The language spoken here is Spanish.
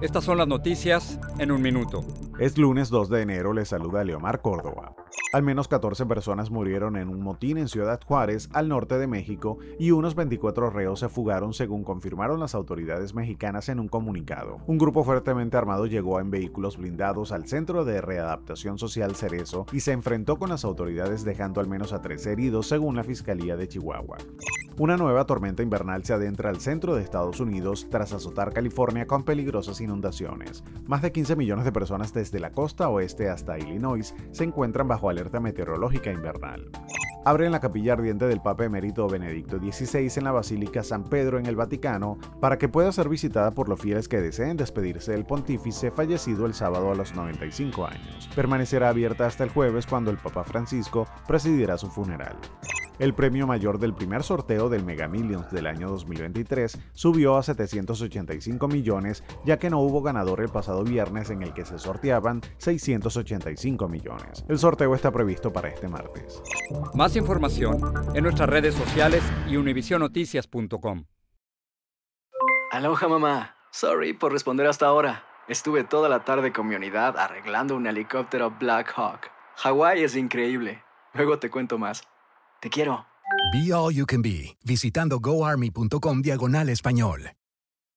estas son las noticias en un minuto. Es lunes 2 de enero, le saluda Leomar Córdoba. Al menos 14 personas murieron en un motín en Ciudad Juárez, al norte de México, y unos 24 reos se fugaron según confirmaron las autoridades mexicanas en un comunicado. Un grupo fuertemente armado llegó en vehículos blindados al Centro de Readaptación Social Cerezo y se enfrentó con las autoridades dejando al menos a tres heridos según la Fiscalía de Chihuahua. Una nueva tormenta invernal se adentra al centro de Estados Unidos tras azotar California con peligrosas inundaciones. Más de 15 millones de personas desde la costa oeste hasta Illinois se encuentran bajo alerta meteorológica invernal. Abren la capilla ardiente del Papa Emérito Benedicto XVI en la Basílica San Pedro en el Vaticano para que pueda ser visitada por los fieles que deseen despedirse del pontífice fallecido el sábado a los 95 años. Permanecerá abierta hasta el jueves cuando el Papa Francisco presidirá su funeral. El premio mayor del primer sorteo del Mega Millions del año 2023 subió a 785 millones, ya que no hubo ganador el pasado viernes en el que se sorteaban 685 millones. El sorteo está previsto para este martes. Más información en nuestras redes sociales y univisionoticias.com. Aloha mamá. Sorry por responder hasta ahora. Estuve toda la tarde con mi unidad arreglando un helicóptero Black Hawk. Hawái es increíble. Luego te cuento más. Te quiero. Be All You Can Be, visitando goarmy.com diagonal español.